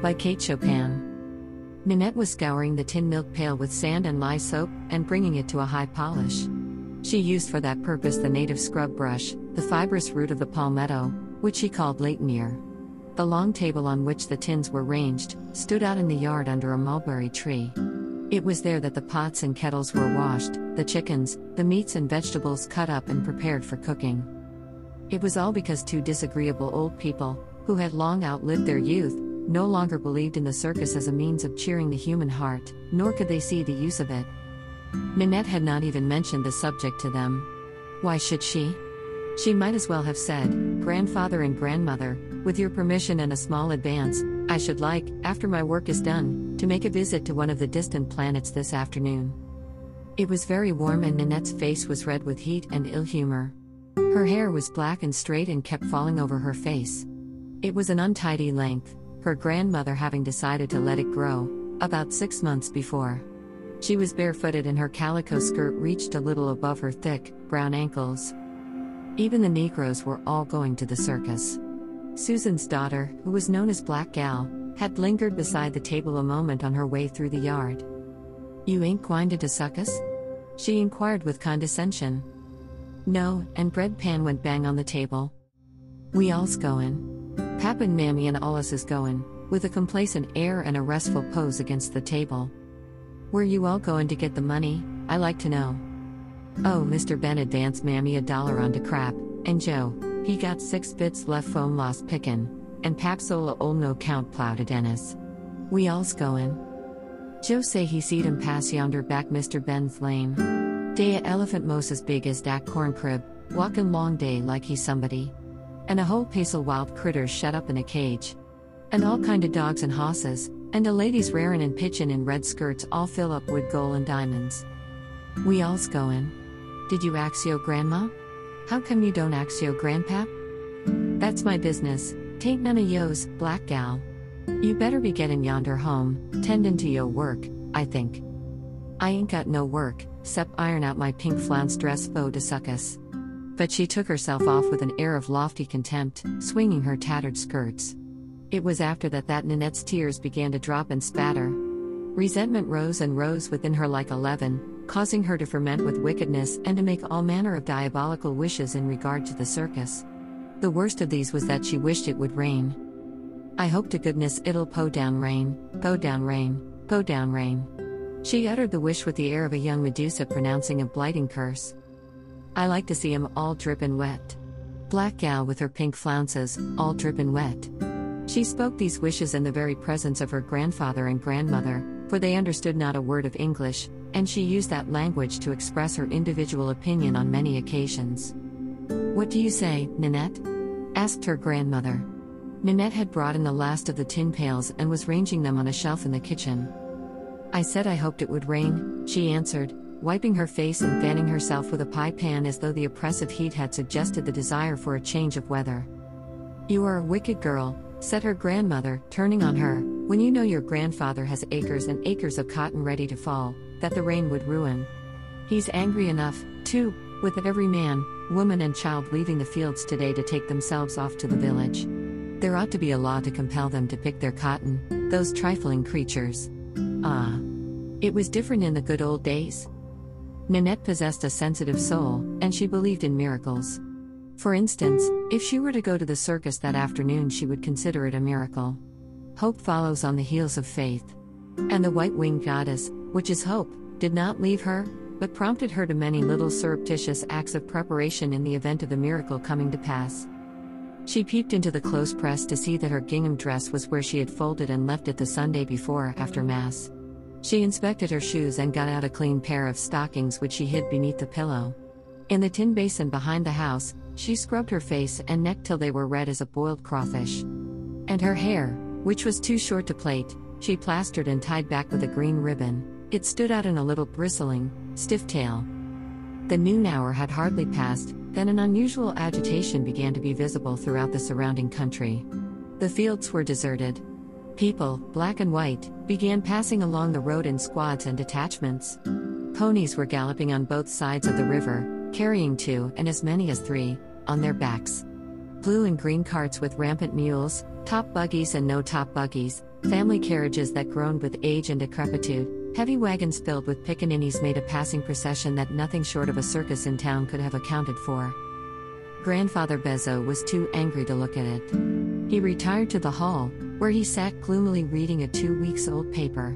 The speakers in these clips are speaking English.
by Kate Chopin. Ninette was scouring the tin milk pail with sand and lye soap and bringing it to a high polish. She used for that purpose the native scrub brush, the fibrous root of the palmetto, which she called latanier. The long table on which the tins were ranged stood out in the yard under a mulberry tree. It was there that the pots and kettles were washed, the chickens, the meats and vegetables cut up and prepared for cooking. It was all because two disagreeable old people, who had long outlived their youth, no longer believed in the circus as a means of cheering the human heart, nor could they see the use of it. Ninette had not even mentioned the subject to them. Why should she? She might as well have said, Grandfather and grandmother, with your permission and a small advance, I should like, after my work is done, to make a visit to one of the distant planets this afternoon. It was very warm and Ninette's face was red with heat and ill humor. Her hair was black and straight and kept falling over her face. It was an untidy length, her grandmother having decided to let it grow, about six months before. She was barefooted and her calico skirt reached a little above her thick, brown ankles. Even the Negroes were all going to the circus. Susan's daughter, who was known as Black Gal, had lingered beside the table a moment on her way through the yard. You ain't gwine to the circus? She inquired with condescension. No, and bread pan went bang on the table. We all's goin'. Pap and Mammy and Alice is goin', with a complacent air and a restful pose against the table. Where you all goin' to get the money, I like to know. Oh, Mr. Ben advanced Mammy a dollar on de crap, and Joe, he got six bits left foam lost pickin', and Pap sola ol no count plow to Dennis. We all's goin'. Joe say he seed him pass yonder back Mr. Ben's lane. Day a elephant mos as big as dat corn crib, walkin' long day like he somebody and a whole pace wild critters shut up in a cage. And all kind of dogs and hosses, and a ladies rarin' and pitchin' in red skirts all fill up with gold and diamonds. We all's goin'. Did you ax yo grandma? How come you don't ax yo grandpap? That's my business, tain't none of yo's, black gal. You better be gettin' yonder home, tendin' to yo work, I think. I ain't got no work, sep iron out my pink flounce dress faux de succus. But she took herself off with an air of lofty contempt, swinging her tattered skirts. It was after that that Ninette's tears began to drop and spatter. Resentment rose and rose within her like a leaven, causing her to ferment with wickedness and to make all manner of diabolical wishes in regard to the circus. The worst of these was that she wished it would rain. I hope to goodness it'll po down rain, po down rain, po down rain. She uttered the wish with the air of a young Medusa pronouncing a blighting curse. I like to see 'em all drippin' wet. Black gal with her pink flounces, all drippin' wet. She spoke these wishes in the very presence of her grandfather and grandmother, for they understood not a word of English, and she used that language to express her individual opinion on many occasions. What do you say, Ninette? asked her grandmother. Ninette had brought in the last of the tin pails and was ranging them on a shelf in the kitchen. I said I hoped it would rain, she answered, wiping her face and fanning herself with a pie pan as though the oppressive heat had suggested the desire for a change of weather. You are a wicked girl, said her grandmother, turning on her, when you know your grandfather has acres and acres of cotton ready to fall, that the rain would ruin. He's angry enough, too, with every man, woman, and child leaving the fields today to take themselves off to the village. There ought to be a law to compel them to pick their cotton, those trifling creatures. Ah. It was different in the good old days. Ninette possessed a sensitive soul, and she believed in miracles. For instance, if she were to go to the circus that afternoon, she would consider it a miracle. Hope follows on the heels of faith. And the white winged goddess, which is hope, did not leave her, but prompted her to many little surreptitious acts of preparation in the event of the miracle coming to pass. She peeped into the clothes press to see that her gingham dress was where she had folded and left it the Sunday before after Mass. She inspected her shoes and got out a clean pair of stockings which she hid beneath the pillow. In the tin basin behind the house, she scrubbed her face and neck till they were red as a boiled crawfish. And her hair, which was too short to plait, she plastered and tied back with a green ribbon. It stood out in a little bristling, stiff tail. The noon hour had hardly passed, then an unusual agitation began to be visible throughout the surrounding country. The fields were deserted, People, black and white, began passing along the road in squads and detachments. Ponies were galloping on both sides of the river, carrying two and as many as three, on their backs. Blue and green carts with rampant mules, Top buggies and no top buggies, family carriages that groaned with age and decrepitude, heavy wagons filled with pickaninnies made a passing procession that nothing short of a circus in town could have accounted for. Grandfather Bezo was too angry to look at it. He retired to the hall, where he sat gloomily reading a two weeks old paper.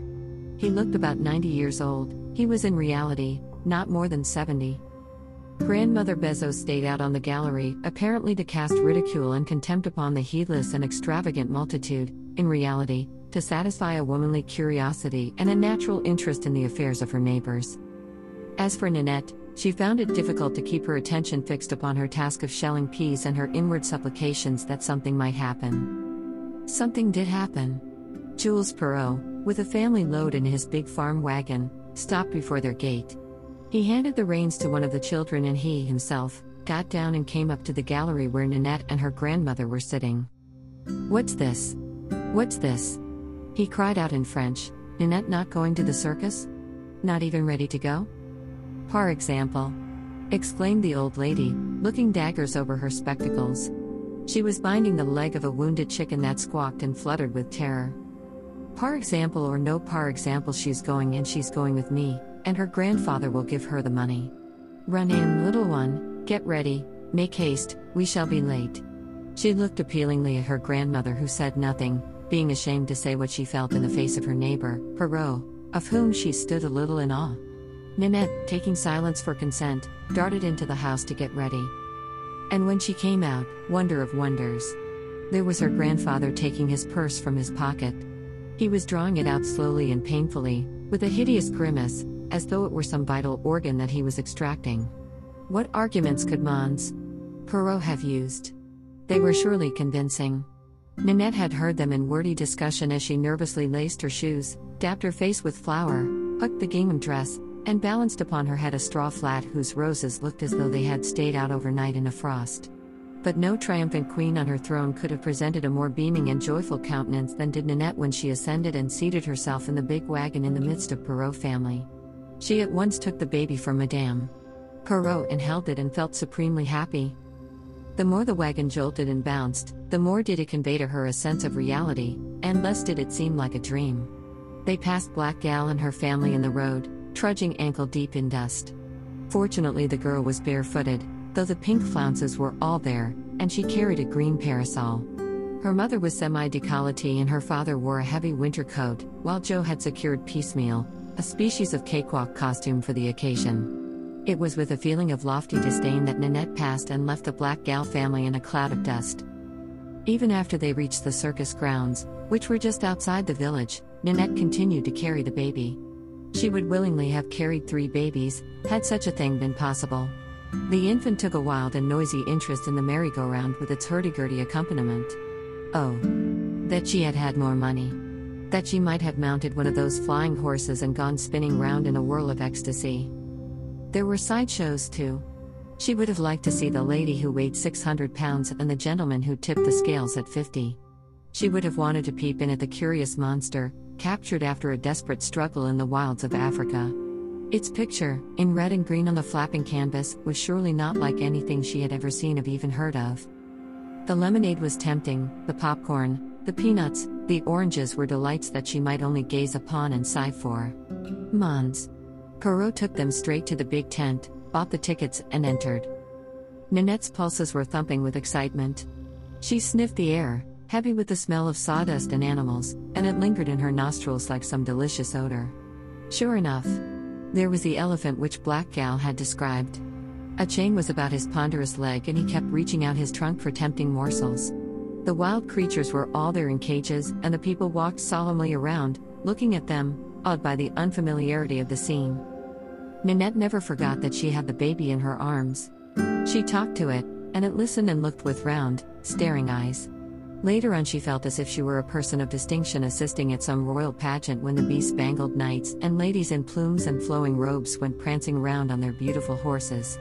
He looked about 90 years old, he was in reality, not more than 70. Grandmother Bezos stayed out on the gallery, apparently to cast ridicule and contempt upon the heedless and extravagant multitude, in reality, to satisfy a womanly curiosity and a natural interest in the affairs of her neighbors. As for Ninette, she found it difficult to keep her attention fixed upon her task of shelling peas and her inward supplications that something might happen. Something did happen. Jules Perrault, with a family load in his big farm wagon, stopped before their gate. He handed the reins to one of the children and he himself got down and came up to the gallery where Ninette and her grandmother were sitting. What's this? What's this? He cried out in French Ninette not going to the circus? Not even ready to go? Par example. exclaimed the old lady, looking daggers over her spectacles. She was binding the leg of a wounded chicken that squawked and fluttered with terror. Par example or no par example, she's going and she's going with me, and her grandfather will give her the money. Run in, little one, get ready, make haste, we shall be late. She looked appealingly at her grandmother, who said nothing, being ashamed to say what she felt in the face of her neighbor, Perrault, of whom she stood a little in awe. Ninette, taking silence for consent, darted into the house to get ready. And when she came out, wonder of wonders. There was her grandfather taking his purse from his pocket. He was drawing it out slowly and painfully, with a hideous grimace, as though it were some vital organ that he was extracting. What arguments could Mons Perrault have used? They were surely convincing. Ninette had heard them in wordy discussion as she nervously laced her shoes, dabbed her face with flour, hooked the gingham dress, and balanced upon her head a straw flat whose roses looked as though they had stayed out overnight in a frost. But no triumphant queen on her throne could have presented a more beaming and joyful countenance than did Nanette when she ascended and seated herself in the big wagon in the midst of Perrault family. She at once took the baby from Madame Perrault and held it and felt supremely happy. The more the wagon jolted and bounced, the more did it convey to her a sense of reality, and less did it seem like a dream. They passed Black Gal and her family in the road, trudging ankle deep in dust. Fortunately, the girl was barefooted, though the pink flounces were all there, and she carried a green parasol. Her mother was semi decolletee and her father wore a heavy winter coat, while Joe had secured piecemeal, a species of cakewalk costume for the occasion. It was with a feeling of lofty disdain that Ninette passed and left the Black Gal family in a cloud of dust. Even after they reached the circus grounds, which were just outside the village, Ninette continued to carry the baby. She would willingly have carried three babies, had such a thing been possible. The infant took a wild and noisy interest in the merry-go-round with its hurdy-gurdy accompaniment. Oh, that she had had more money that she might have mounted one of those flying horses and gone spinning round in a whirl of ecstasy. There were sideshows too. She would have liked to see the lady who weighed 600 pounds and the gentleman who tipped the scales at 50. She would have wanted to peep in at the curious monster, captured after a desperate struggle in the wilds of Africa. Its picture, in red and green on the flapping canvas, was surely not like anything she had ever seen or even heard of. The lemonade was tempting, the popcorn, the peanuts, the oranges were delights that she might only gaze upon and sigh for. Mons. Perrault took them straight to the big tent, bought the tickets, and entered. Ninette's pulses were thumping with excitement. She sniffed the air, heavy with the smell of sawdust and animals, and it lingered in her nostrils like some delicious odor. Sure enough, there was the elephant which Black Gal had described. A chain was about his ponderous leg, and he kept reaching out his trunk for tempting morsels. The wild creatures were all there in cages, and the people walked solemnly around, looking at them, awed by the unfamiliarity of the scene. Ninette never forgot that she had the baby in her arms. She talked to it, and it listened and looked with round, staring eyes. Later on, she felt as if she were a person of distinction assisting at some royal pageant when the bespangled knights and ladies in plumes and flowing robes went prancing round on their beautiful horses.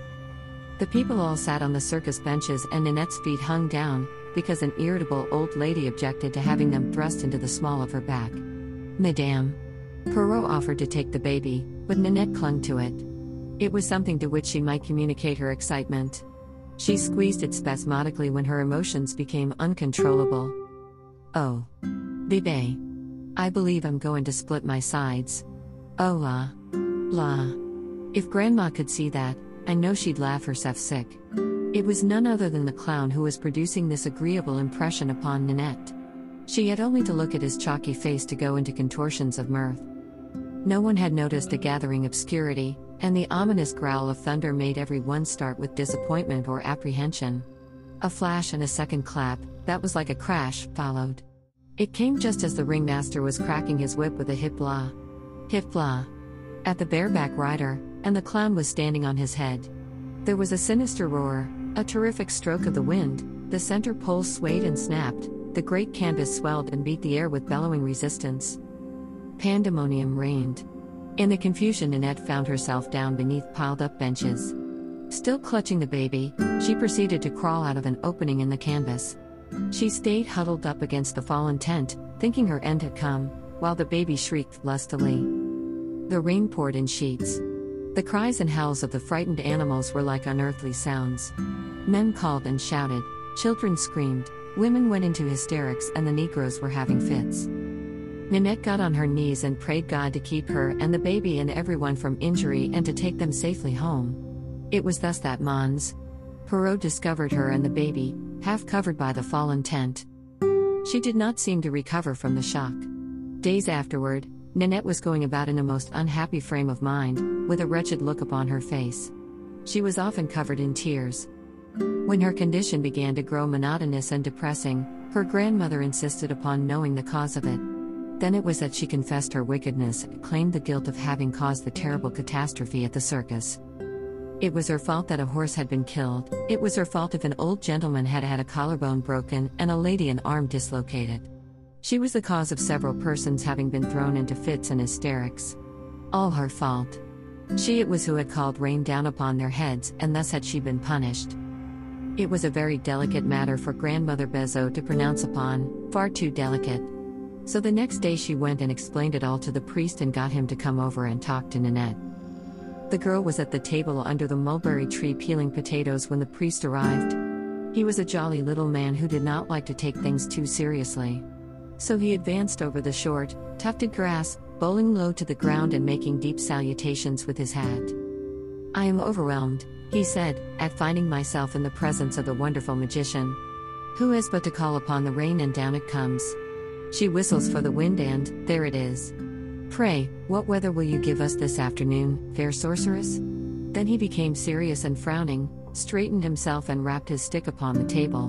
The people all sat on the circus benches, and Nanette's feet hung down, because an irritable old lady objected to having them thrust into the small of her back. Madame. Perrault offered to take the baby, but Nanette clung to it. It was something to which she might communicate her excitement. She squeezed it spasmodically when her emotions became uncontrollable. Oh. Bebe. I believe I'm going to split my sides. Oh la. La. If Grandma could see that, I know she'd laugh herself sick. It was none other than the clown who was producing this agreeable impression upon Ninette. She had only to look at his chalky face to go into contortions of mirth. No one had noticed the gathering obscurity, and the ominous growl of thunder made every one start with disappointment or apprehension. A flash and a second clap, that was like a crash, followed. It came just as the ringmaster was cracking his whip with a hip blah. Hip blah. At the bareback rider, and the clown was standing on his head. There was a sinister roar, a terrific stroke of the wind, the center pole swayed and snapped, the great canvas swelled and beat the air with bellowing resistance. Pandemonium reigned. In the confusion, Ninette found herself down beneath piled up benches. Still clutching the baby, she proceeded to crawl out of an opening in the canvas. She stayed huddled up against the fallen tent, thinking her end had come, while the baby shrieked lustily. The rain poured in sheets. The cries and howls of the frightened animals were like unearthly sounds. Men called and shouted, children screamed, women went into hysterics, and the Negroes were having fits. Ninette got on her knees and prayed God to keep her and the baby and everyone from injury and to take them safely home. It was thus that Mons, Perrault discovered her and the baby, half covered by the fallen tent. She did not seem to recover from the shock. Days afterward, Nanette was going about in a most unhappy frame of mind, with a wretched look upon her face. She was often covered in tears. When her condition began to grow monotonous and depressing, her grandmother insisted upon knowing the cause of it. Then it was that she confessed her wickedness and claimed the guilt of having caused the terrible catastrophe at the circus. It was her fault that a horse had been killed, it was her fault if an old gentleman had had a collarbone broken and a lady an arm dislocated. She was the cause of several persons having been thrown into fits and hysterics. All her fault. She it was who had called rain down upon their heads, and thus had she been punished. It was a very delicate matter for Grandmother Bezo to pronounce upon, far too delicate. So the next day she went and explained it all to the priest and got him to come over and talk to Nanette. The girl was at the table under the mulberry tree peeling potatoes when the priest arrived. He was a jolly little man who did not like to take things too seriously. So he advanced over the short, tufted grass, bowling low to the ground and making deep salutations with his hat. I am overwhelmed, he said, at finding myself in the presence of the wonderful magician. Who is but to call upon the rain and down it comes? She whistles for the wind and, there it is. Pray, what weather will you give us this afternoon, fair sorceress? Then he became serious and frowning, straightened himself and rapped his stick upon the table.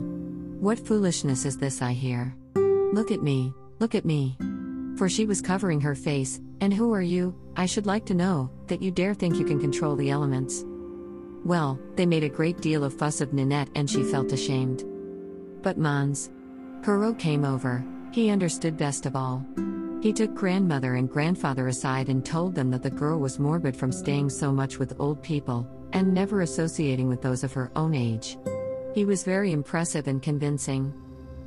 What foolishness is this I hear? Look at me, look at me. For she was covering her face, and who are you, I should like to know, that you dare think you can control the elements? Well, they made a great deal of fuss of Ninette and she felt ashamed. But Mons. Perrault came over, he understood best of all. He took grandmother and grandfather aside and told them that the girl was morbid from staying so much with old people, and never associating with those of her own age. He was very impressive and convincing.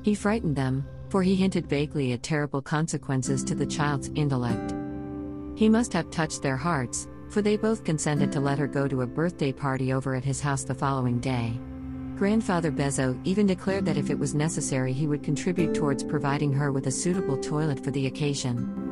He frightened them, for he hinted vaguely at terrible consequences to the child's intellect. He must have touched their hearts, for they both consented to let her go to a birthday party over at his house the following day. Grandfather Bezo even declared that if it was necessary, he would contribute towards providing her with a suitable toilet for the occasion.